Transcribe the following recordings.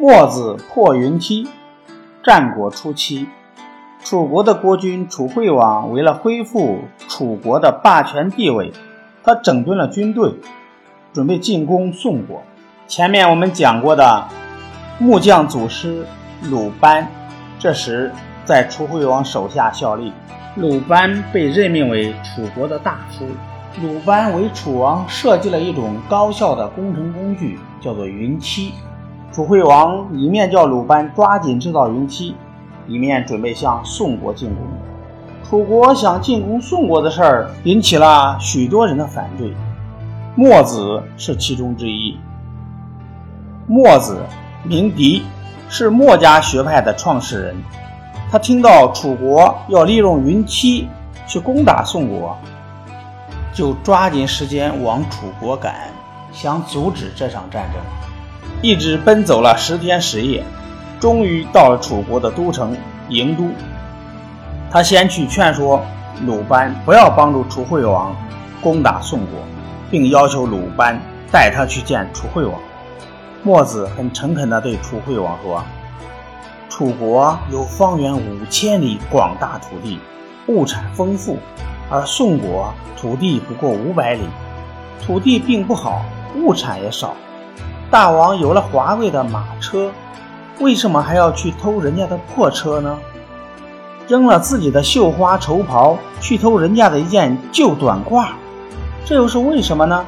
墨子破云梯。战国初期，楚国的国君楚惠王为了恢复楚国的霸权地位，他整顿了军队，准备进攻宋国。前面我们讲过的木匠祖师鲁班，这时在楚惠王手下效力。鲁班被任命为楚国的大夫。鲁班为楚王设计了一种高效的工程工具，叫做云梯。楚惠王一面叫鲁班抓紧制造云梯，一面准备向宋国进攻。楚国想进攻宋国的事儿引起了许多人的反对，墨子是其中之一。墨子名狄，是墨家学派的创始人。他听到楚国要利用云梯去攻打宋国，就抓紧时间往楚国赶，想阻止这场战争。一直奔走了十天十夜，终于到了楚国的都城郢都。他先去劝说鲁班不要帮助楚惠王攻打宋国，并要求鲁班带他去见楚惠王。墨子很诚恳地对楚惠王说。楚国有方圆五千里广大土地，物产丰富，而宋国土地不过五百里，土地并不好，物产也少。大王有了华贵的马车，为什么还要去偷人家的破车呢？扔了自己的绣花绸袍，去偷人家的一件旧短褂，这又是为什么呢？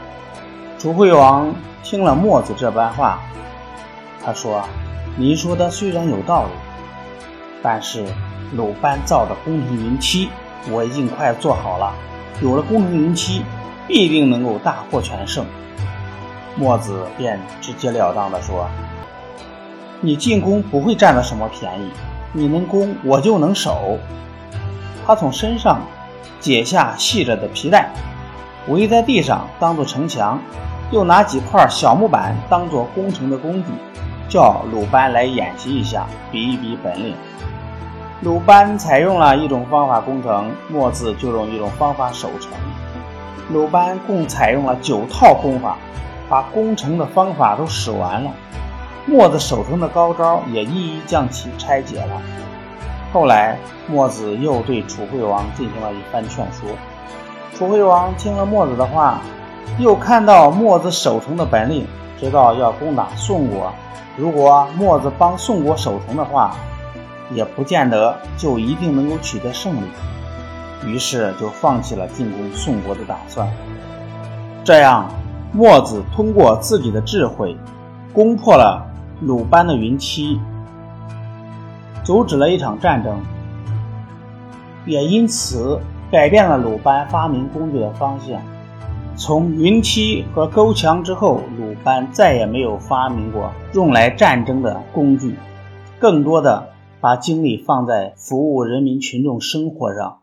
楚惠王听了墨子这般话，他说。你说的虽然有道理，但是鲁班造的工程云梯我已经快做好了，有了工程云梯，必定能够大获全胜。墨子便直截了当地说：“你进攻不会占到什么便宜，你能攻我就能守。”他从身上解下系着的皮带，围在地上当做城墙，又拿几块小木板当做攻城的工具。叫鲁班来演习一下，比一比本领。鲁班采用了一种方法攻城，墨子就用一种方法守城。鲁班共采用了九套攻法，把攻城的方法都使完了。墨子守城的高招也一一将其拆解了。后来，墨子又对楚惠王进行了一番劝说。楚惠王听了墨子的话，又看到墨子守城的本领，知道要攻打宋国。如果墨子帮宋国守城的话，也不见得就一定能够取得胜利，于是就放弃了进攻宋国的打算。这样，墨子通过自己的智慧，攻破了鲁班的云梯，阻止了一场战争，也因此改变了鲁班发明工具的方向。从云梯和沟墙之后，鲁班再也没有发明过用来战争的工具，更多的把精力放在服务人民群众生活上。